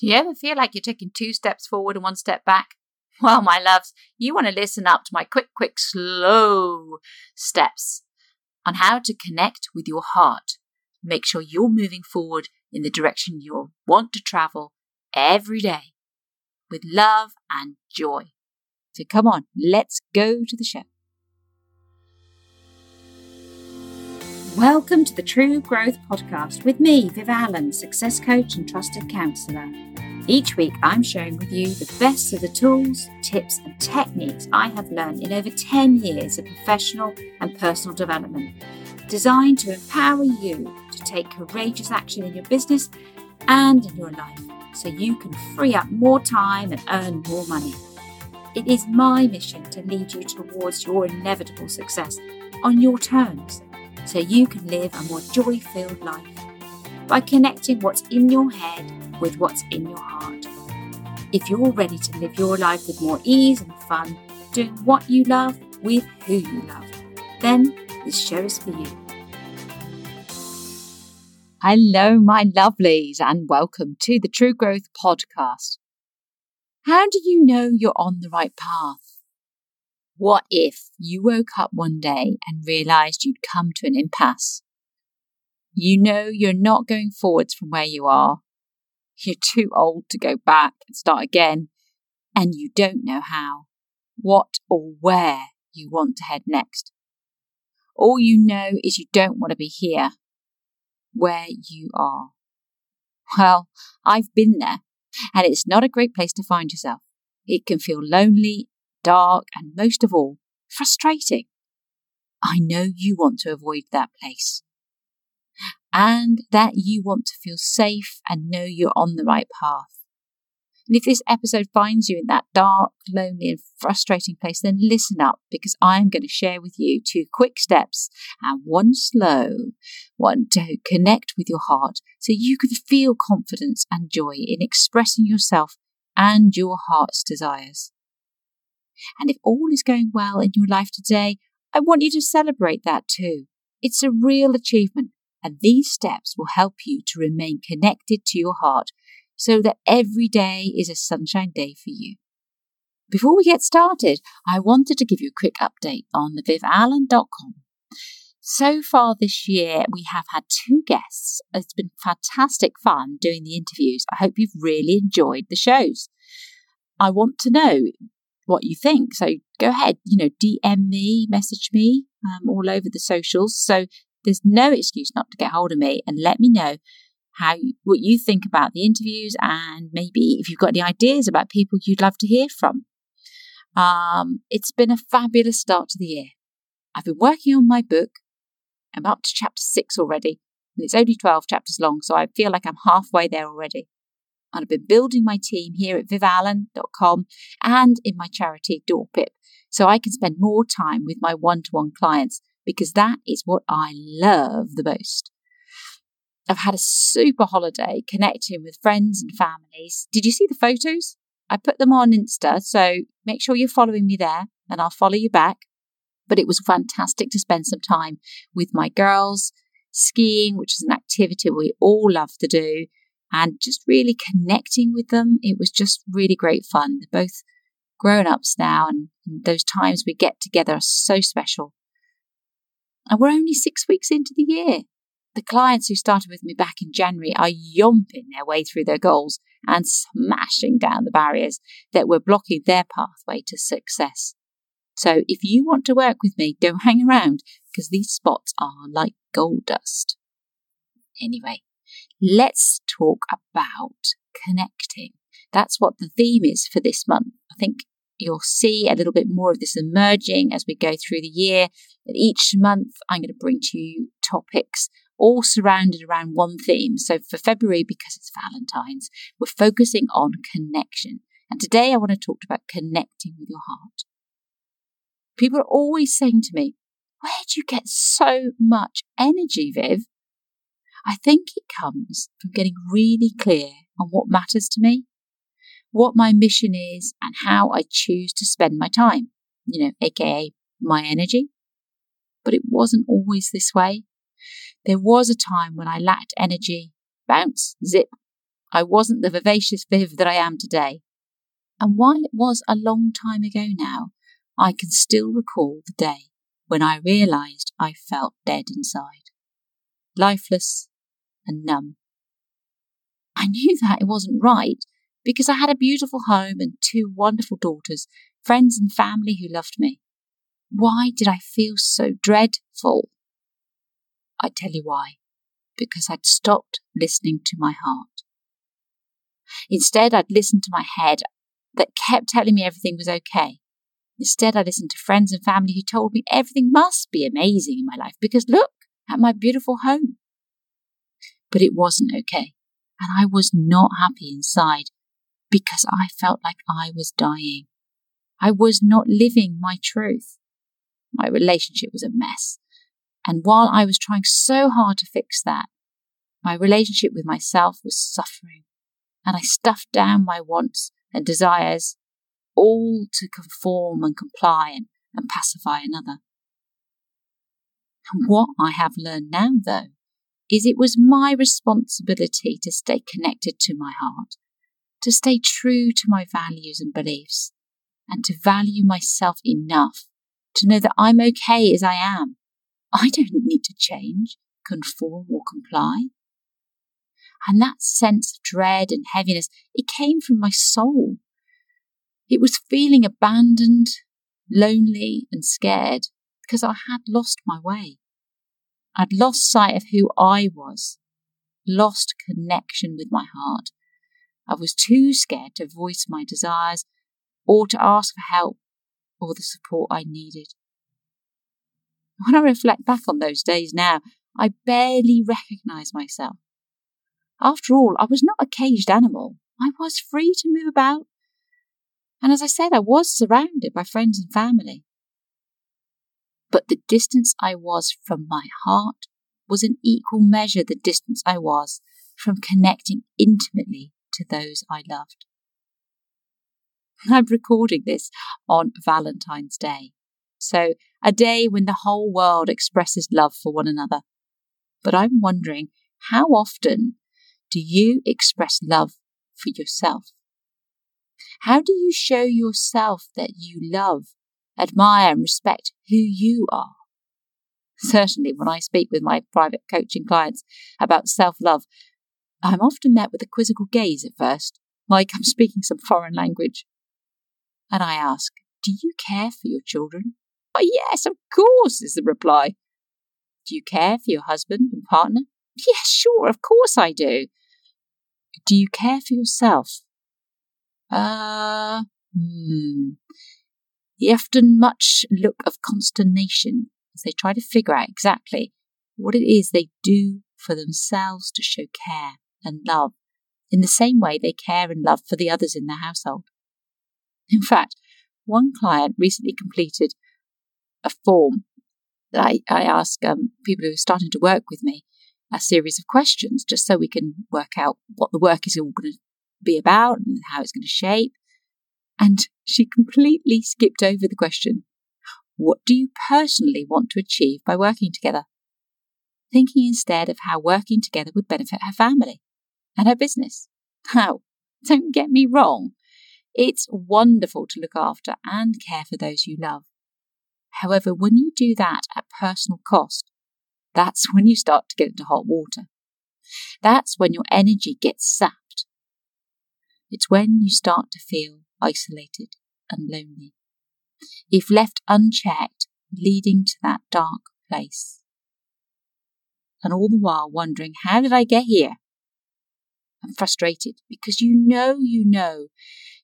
Do you ever feel like you're taking two steps forward and one step back? Well, my loves, you want to listen up to my quick, quick, slow steps on how to connect with your heart. Make sure you're moving forward in the direction you want to travel every day with love and joy. So come on, let's go to the show. Welcome to the True Growth Podcast with me, Viv Allen, success coach and trusted counsellor. Each week, I'm sharing with you the best of the tools, tips, and techniques I have learned in over 10 years of professional and personal development, designed to empower you to take courageous action in your business and in your life so you can free up more time and earn more money. It is my mission to lead you towards your inevitable success on your terms so you can live a more joy filled life by connecting what's in your head with what's in your heart. If you're ready to live your life with more ease and fun, doing what you love with who you love, then this show is for you. Hello, my lovelies, and welcome to the True Growth Podcast. How do you know you're on the right path? What if you woke up one day and realized you'd come to an impasse? You know you're not going forwards from where you are. You're too old to go back and start again, and you don't know how, what, or where you want to head next. All you know is you don't want to be here, where you are. Well, I've been there, and it's not a great place to find yourself. It can feel lonely dark, and most of all, frustrating. I know you want to avoid that place. And that you want to feel safe and know you're on the right path. And if this episode finds you in that dark, lonely, and frustrating place, then listen up because I am going to share with you two quick steps and one slow one to connect with your heart so you can feel confidence and joy in expressing yourself and your heart's desires. And if all is going well in your life today, I want you to celebrate that too. It's a real achievement, and these steps will help you to remain connected to your heart so that every day is a sunshine day for you. Before we get started, I wanted to give you a quick update on the thevivallen.com. So far this year, we have had two guests. It's been fantastic fun doing the interviews. I hope you've really enjoyed the shows. I want to know what you think. So go ahead, you know, DM me, message me um, all over the socials. So there's no excuse not to get hold of me and let me know how what you think about the interviews and maybe if you've got any ideas about people you'd love to hear from. Um, it's been a fabulous start to the year. I've been working on my book. I'm up to chapter six already. And it's only 12 chapters long, so I feel like I'm halfway there already and I've been building my team here at vivallen.com and in my charity DoorPip so I can spend more time with my one to one clients because that is what I love the most. I've had a super holiday connecting with friends and families. Did you see the photos? I put them on Insta, so make sure you're following me there and I'll follow you back. But it was fantastic to spend some time with my girls, skiing, which is an activity we all love to do, and just really connecting with them. It was just really great fun. They're both grown ups now, and, those times we get together are so special. And we're only six weeks into the year. The clients who started with me back in January are yomping their way through their goals and smashing down the barriers that were blocking their pathway to success. So if you want to work with me, don't hang around because these spots are like gold dust. Anyway, let's talk about connecting. That's what the theme is for this month. I think you'll see a little bit more of this emerging as we go through the year. Each month I'm going to bring to you topics all surrounded around one theme. So for February, because it's Valentine's, we're focusing on connection. And today I want to talk about connecting with your heart. People are always saying to me, Where do you get so much energy, Viv? I think it comes from getting really clear on what matters to me, what my mission is, and how I choose to spend my time, you know, aka my energy. But it wasn't always this way. There was a time when I lacked energy, bounce, zip, I wasn't the vivacious Viv that I am today. And while it was a long time ago now, I can still recall the day when I realised I felt dead inside, lifeless and numb. I knew that it wasn't right because I had a beautiful home and two wonderful daughters, friends and family who loved me. Why did I feel so dreadful? I tell you why. Because I'd stopped listening to my heart. Instead, I'd listened to my head that kept telling me everything was okay. Instead, I listened to friends and family who told me everything must be amazing in my life because look at my beautiful home. But it wasn't okay, and I was not happy inside because I felt like I was dying. I was not living my truth. My relationship was a mess. And while I was trying so hard to fix that, my relationship with myself was suffering. And I stuffed down my wants and desires, all to conform and comply and, and pacify another. And what I have learned now, though, is it was my responsibility to stay connected to my heart, to stay true to my values and beliefs, and to value myself enough to know that I'm okay as I am. I don't need to change, conform, or comply. And that sense of dread and heaviness, it came from my soul. It was feeling abandoned, lonely, and scared because I had lost my way. I'd lost sight of who I was, lost connection with my heart. I was too scared to voice my desires or to ask for help or the support I needed. When I reflect back on those days now, I barely recognize myself. After all, I was not a caged animal. I was free to move about. And as I said, I was surrounded by friends and family. But the distance I was from my heart was in equal measure the distance I was from connecting intimately to those I loved. I'm recording this on Valentine's Day. So, a day when the whole world expresses love for one another. But I'm wondering how often do you express love for yourself? How do you show yourself that you love, admire, and respect who you are? Certainly, when I speak with my private coaching clients about self love, I'm often met with a quizzical gaze at first, like I'm speaking some foreign language. And I ask, Do you care for your children? Oh, yes, of course, is the reply. Do you care for your husband and partner? Yes, sure, of course I do. Do you care for yourself? Ah, uh, hmm. You often much look of consternation as they try to figure out exactly what it is they do for themselves to show care and love in the same way they care and love for the others in their household. In fact, one client recently completed a form that I, I ask um, people who are starting to work with me a series of questions just so we can work out what the work is all going to be about and how it's going to shape. And she completely skipped over the question What do you personally want to achieve by working together? Thinking instead of how working together would benefit her family and her business. How? Don't get me wrong. It's wonderful to look after and care for those you love. However, when you do that at personal cost, that's when you start to get into hot water. That's when your energy gets sapped. It's when you start to feel isolated and lonely. If left unchecked, leading to that dark place. And all the while wondering, how did I get here? And frustrated because you know, you know,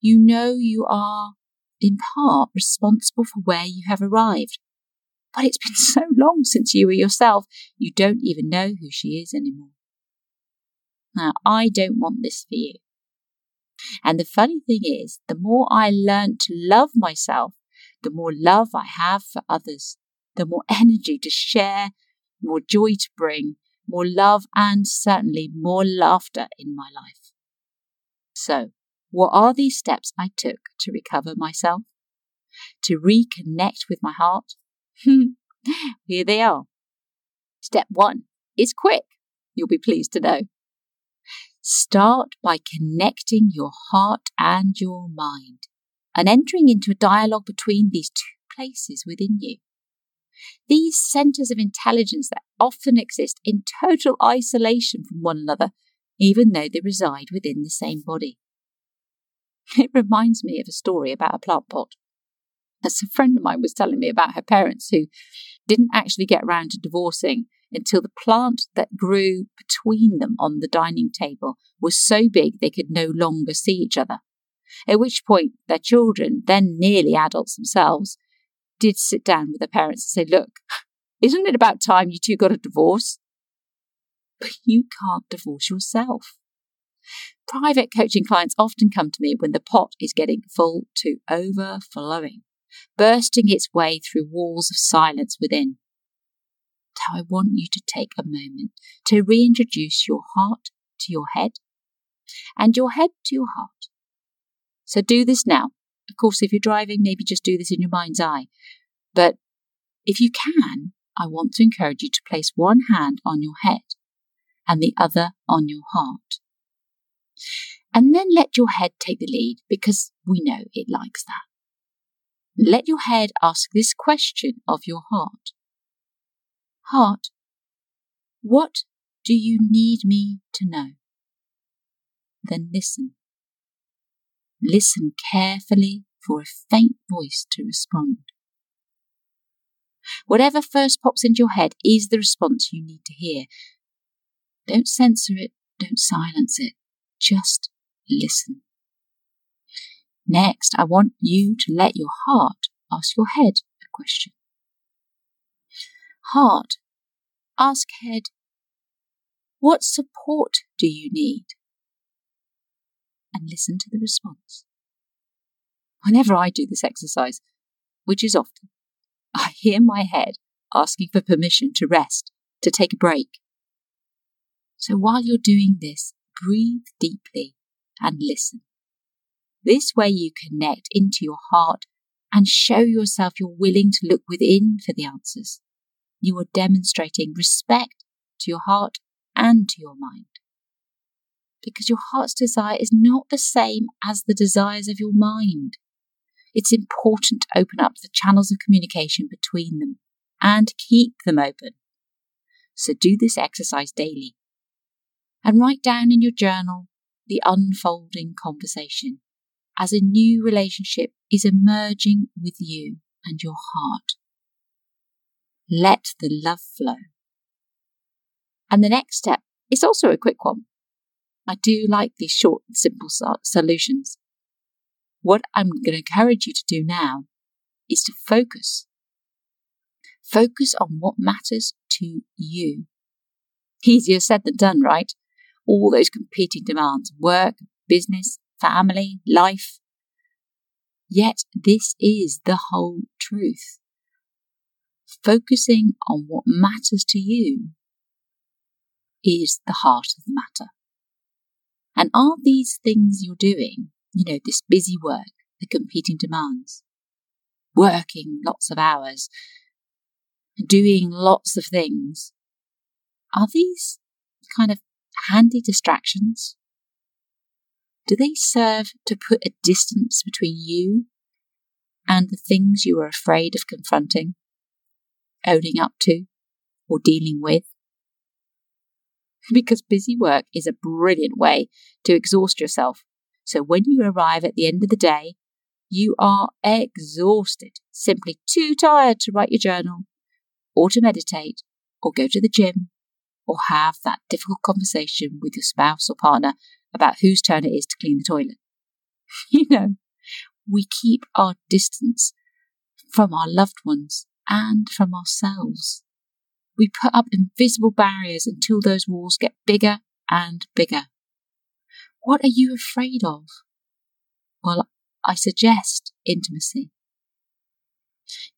you know you are in part responsible for where you have arrived. But it's been so long since you were yourself, you don't even know who she is anymore. Now, I don't want this for you. And the funny thing is, the more I learn to love myself, the more love I have for others, the more energy to share, more joy to bring, more love, and certainly more laughter in my life. So, what are these steps I took to recover myself? To reconnect with my heart? Here they are. Step one is quick, you'll be pleased to know. Start by connecting your heart and your mind and entering into a dialogue between these two places within you. These centers of intelligence that often exist in total isolation from one another, even though they reside within the same body. It reminds me of a story about a plant pot. As a friend of mine was telling me about her parents who didn't actually get around to divorcing until the plant that grew between them on the dining table was so big they could no longer see each other. At which point their children, then nearly adults themselves, did sit down with their parents and say, Look, isn't it about time you two got a divorce? But you can't divorce yourself. Private coaching clients often come to me when the pot is getting full to overflowing, bursting its way through walls of silence within. So I want you to take a moment to reintroduce your heart to your head and your head to your heart. So do this now. Of course, if you're driving, maybe just do this in your mind's eye. But if you can, I want to encourage you to place one hand on your head and the other on your heart. And then let your head take the lead because we know it likes that. Let your head ask this question of your heart Heart, what do you need me to know? Then listen. Listen carefully for a faint voice to respond. Whatever first pops into your head is the response you need to hear. Don't censor it, don't silence it, just listen. Next, I want you to let your heart ask your head a question. Heart, ask head, what support do you need? And listen to the response. Whenever I do this exercise, which is often, I hear my head asking for permission to rest, to take a break. So while you're doing this, breathe deeply and listen. This way you connect into your heart and show yourself you're willing to look within for the answers. You are demonstrating respect to your heart and to your mind. Because your heart's desire is not the same as the desires of your mind. It's important to open up the channels of communication between them and keep them open. So do this exercise daily and write down in your journal the unfolding conversation as a new relationship is emerging with you and your heart. Let the love flow. And the next step is also a quick one. I do like these short simple solutions. What I'm going to encourage you to do now is to focus. Focus on what matters to you. Easier said than done, right? all those competing demands work, business, family, life. Yet this is the whole truth. Focusing on what matters to you is the heart of the matter. And are these things you're doing, you know, this busy work, the competing demands, working lots of hours, doing lots of things, are these kind of handy distractions? Do they serve to put a distance between you and the things you are afraid of confronting, owning up to, or dealing with? Because busy work is a brilliant way to exhaust yourself. So when you arrive at the end of the day, you are exhausted, simply too tired to write your journal, or to meditate, or go to the gym, or have that difficult conversation with your spouse or partner about whose turn it is to clean the toilet. you know, we keep our distance from our loved ones and from ourselves. We put up invisible barriers until those walls get bigger and bigger. What are you afraid of? Well, I suggest intimacy.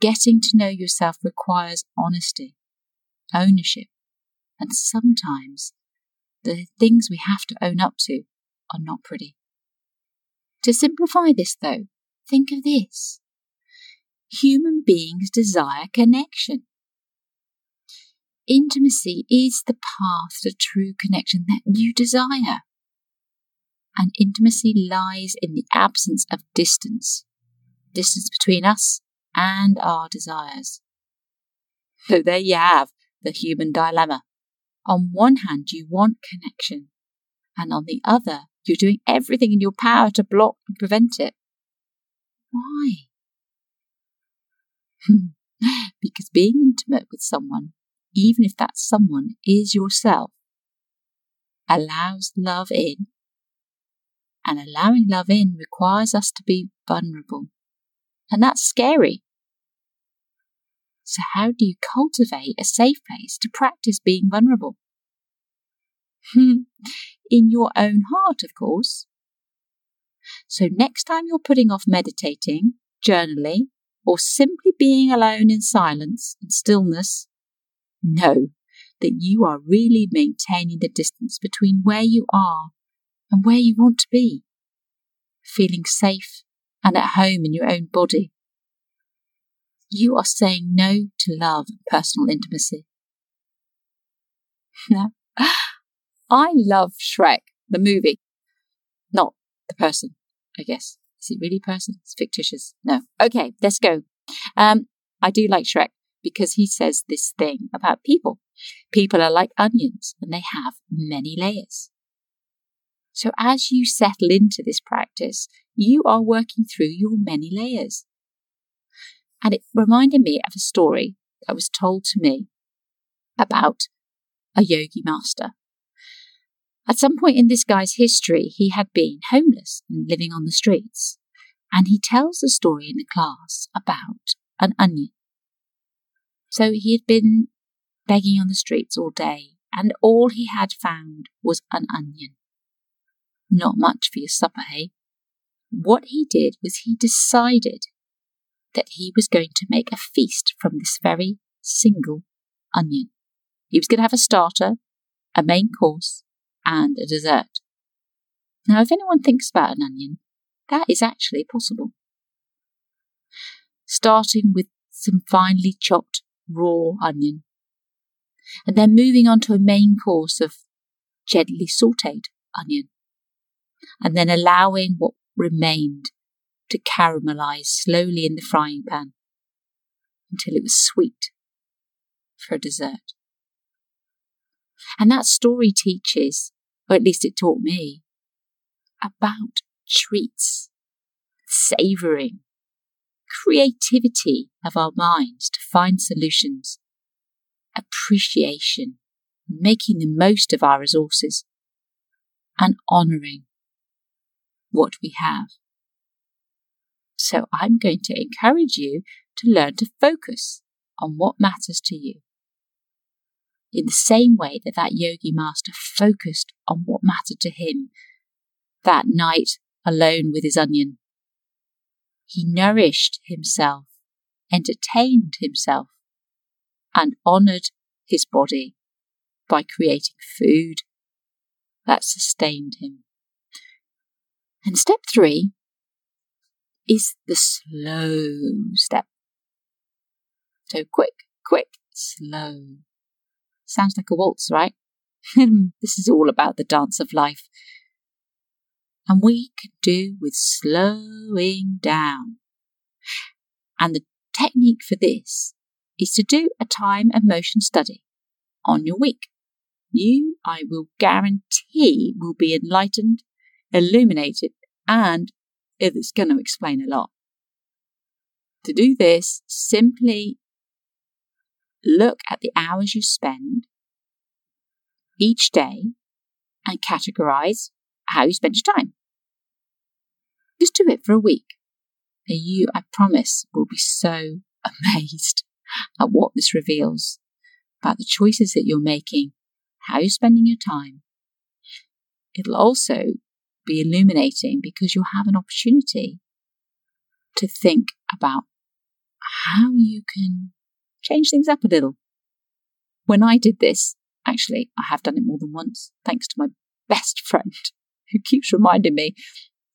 Getting to know yourself requires honesty, ownership, and sometimes the things we have to own up to are not pretty. To simplify this, though, think of this human beings desire connection. Intimacy is the path to true connection that you desire. And intimacy lies in the absence of distance, distance between us and our desires. So there you have the human dilemma. On one hand, you want connection, and on the other, you're doing everything in your power to block and prevent it. Why? Hmm. because being intimate with someone, even if that someone is yourself, allows love in. And allowing love in requires us to be vulnerable. And that's scary. So, how do you cultivate a safe place to practice being vulnerable? Hmm, in your own heart, of course. So, next time you're putting off meditating, journaling, or simply being alone in silence and stillness, know that you are really maintaining the distance between where you are and where you want to be, feeling safe and at home in your own body. You are saying no to love and personal intimacy. Now, I love Shrek, the movie, not the person, I guess. Is it really person? It's fictitious. No. Okay, let's go. Um, I do like Shrek because he says this thing about people. People are like onions and they have many layers. So as you settle into this practice, you are working through your many layers. And it reminded me of a story that was told to me about a yogi master. At some point in this guy's history, he had been homeless and living on the streets. And he tells the story in the class about an onion. So he had been begging on the streets all day, and all he had found was an onion. Not much for your supper, hey? What he did was he decided that he was going to make a feast from this very single onion. He was going to have a starter, a main course, and a dessert. Now, if anyone thinks about an onion, that is actually possible. Starting with some finely chopped raw onion, and then moving on to a main course of gently sauteed onion, and then allowing what remained to caramelize slowly in the frying pan until it was sweet for dessert. And that story teaches, or at least it taught me, about treats, savouring, creativity of our minds to find solutions, appreciation, making the most of our resources, and honouring what we have. So I'm going to encourage you to learn to focus on what matters to you. In the same way that that yogi master focused on what mattered to him that night alone with his onion. He nourished himself, entertained himself, and honoured his body by creating food that sustained him. And step three is the slow step. So quick, quick, slow. Sounds like a waltz, right? this is all about the dance of life and we can do with slowing down. And the technique for this is to do a time and motion study on your week. You, I will guarantee, will be enlightened, illuminated, and it is going to explain a lot. To do this, simply look at the hours you spend each day and categorize how you spend your time. Just do it for a week, and you, I promise, will be so amazed at what this reveals about the choices that you're making, how you're spending your time. It'll also be illuminating because you'll have an opportunity to think about how you can change things up a little. When I did this, actually, I have done it more than once, thanks to my best friend who keeps reminding me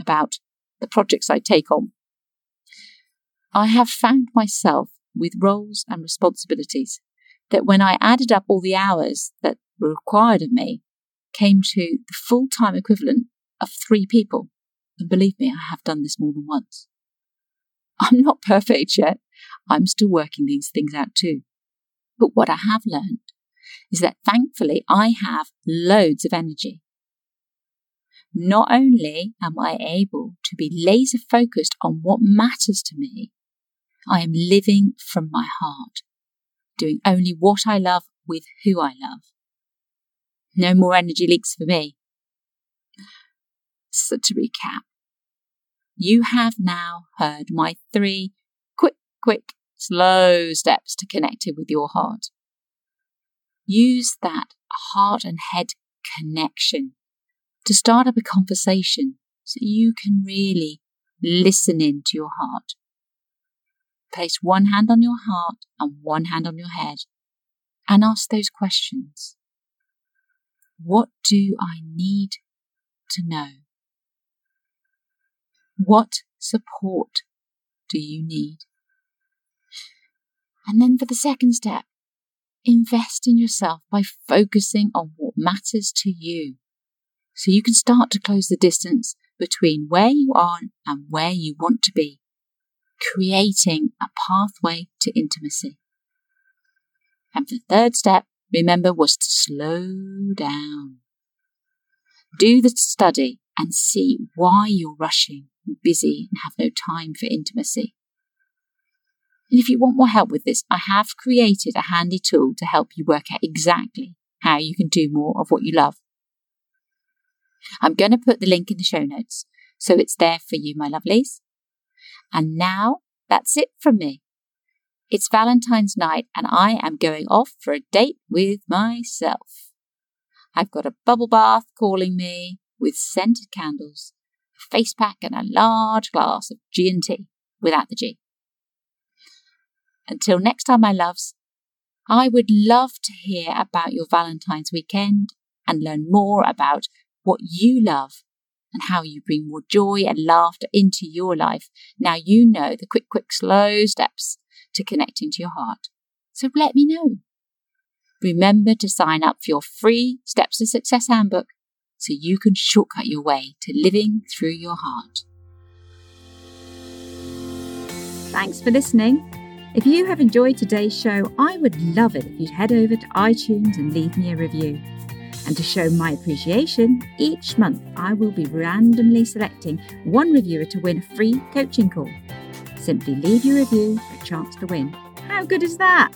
about the projects I take on. I have found myself with roles and responsibilities that when I added up all the hours that were required of me, came to the full time equivalent of three people. And believe me, I have done this more than once. I'm not perfect yet. I'm still working these things out too. But what I have learned is that thankfully I have loads of energy. Not only am I able to be laser focused on what matters to me, I am living from my heart, doing only what I love with who I love. No more energy leaks for me. So to recap, you have now heard my three quick, quick, slow steps to connecting with your heart. Use that heart and head connection to start up a conversation so you can really listen into your heart. Place one hand on your heart and one hand on your head and ask those questions. What do I need to know? What support do you need? And then for the second step, invest in yourself by focusing on what matters to you so you can start to close the distance between where you are and where you want to be, creating a pathway to intimacy. And the third step, remember, was to slow down. Do the study and see why you're rushing busy and have no time for intimacy. And if you want more help with this, I have created a handy tool to help you work out exactly how you can do more of what you love. I'm going to put the link in the show notes, so it's there for you, my lovelies. And now that's it from me. It's Valentine's night, and I am going off for a date with myself. I've got a bubble bath calling me with scented candles, face pack, and a large glass of G&T without the G. Until next time, my loves, I would love to hear about your Valentine's weekend and learn more about what you love and how you bring more joy and laughter into your life. Now you know the quick, quick, slow steps to connecting to your heart. So let me know. Remember to sign up for your free Steps to Success handbook so you can shortcut your way to living through your heart. Thanks for listening. If you have enjoyed today's show, I would love it if you'd head over to iTunes and leave me a review. And to show my appreciation, each month I will be randomly selecting one reviewer to win a free coaching call. Simply leave your review for a chance to win. How good is that?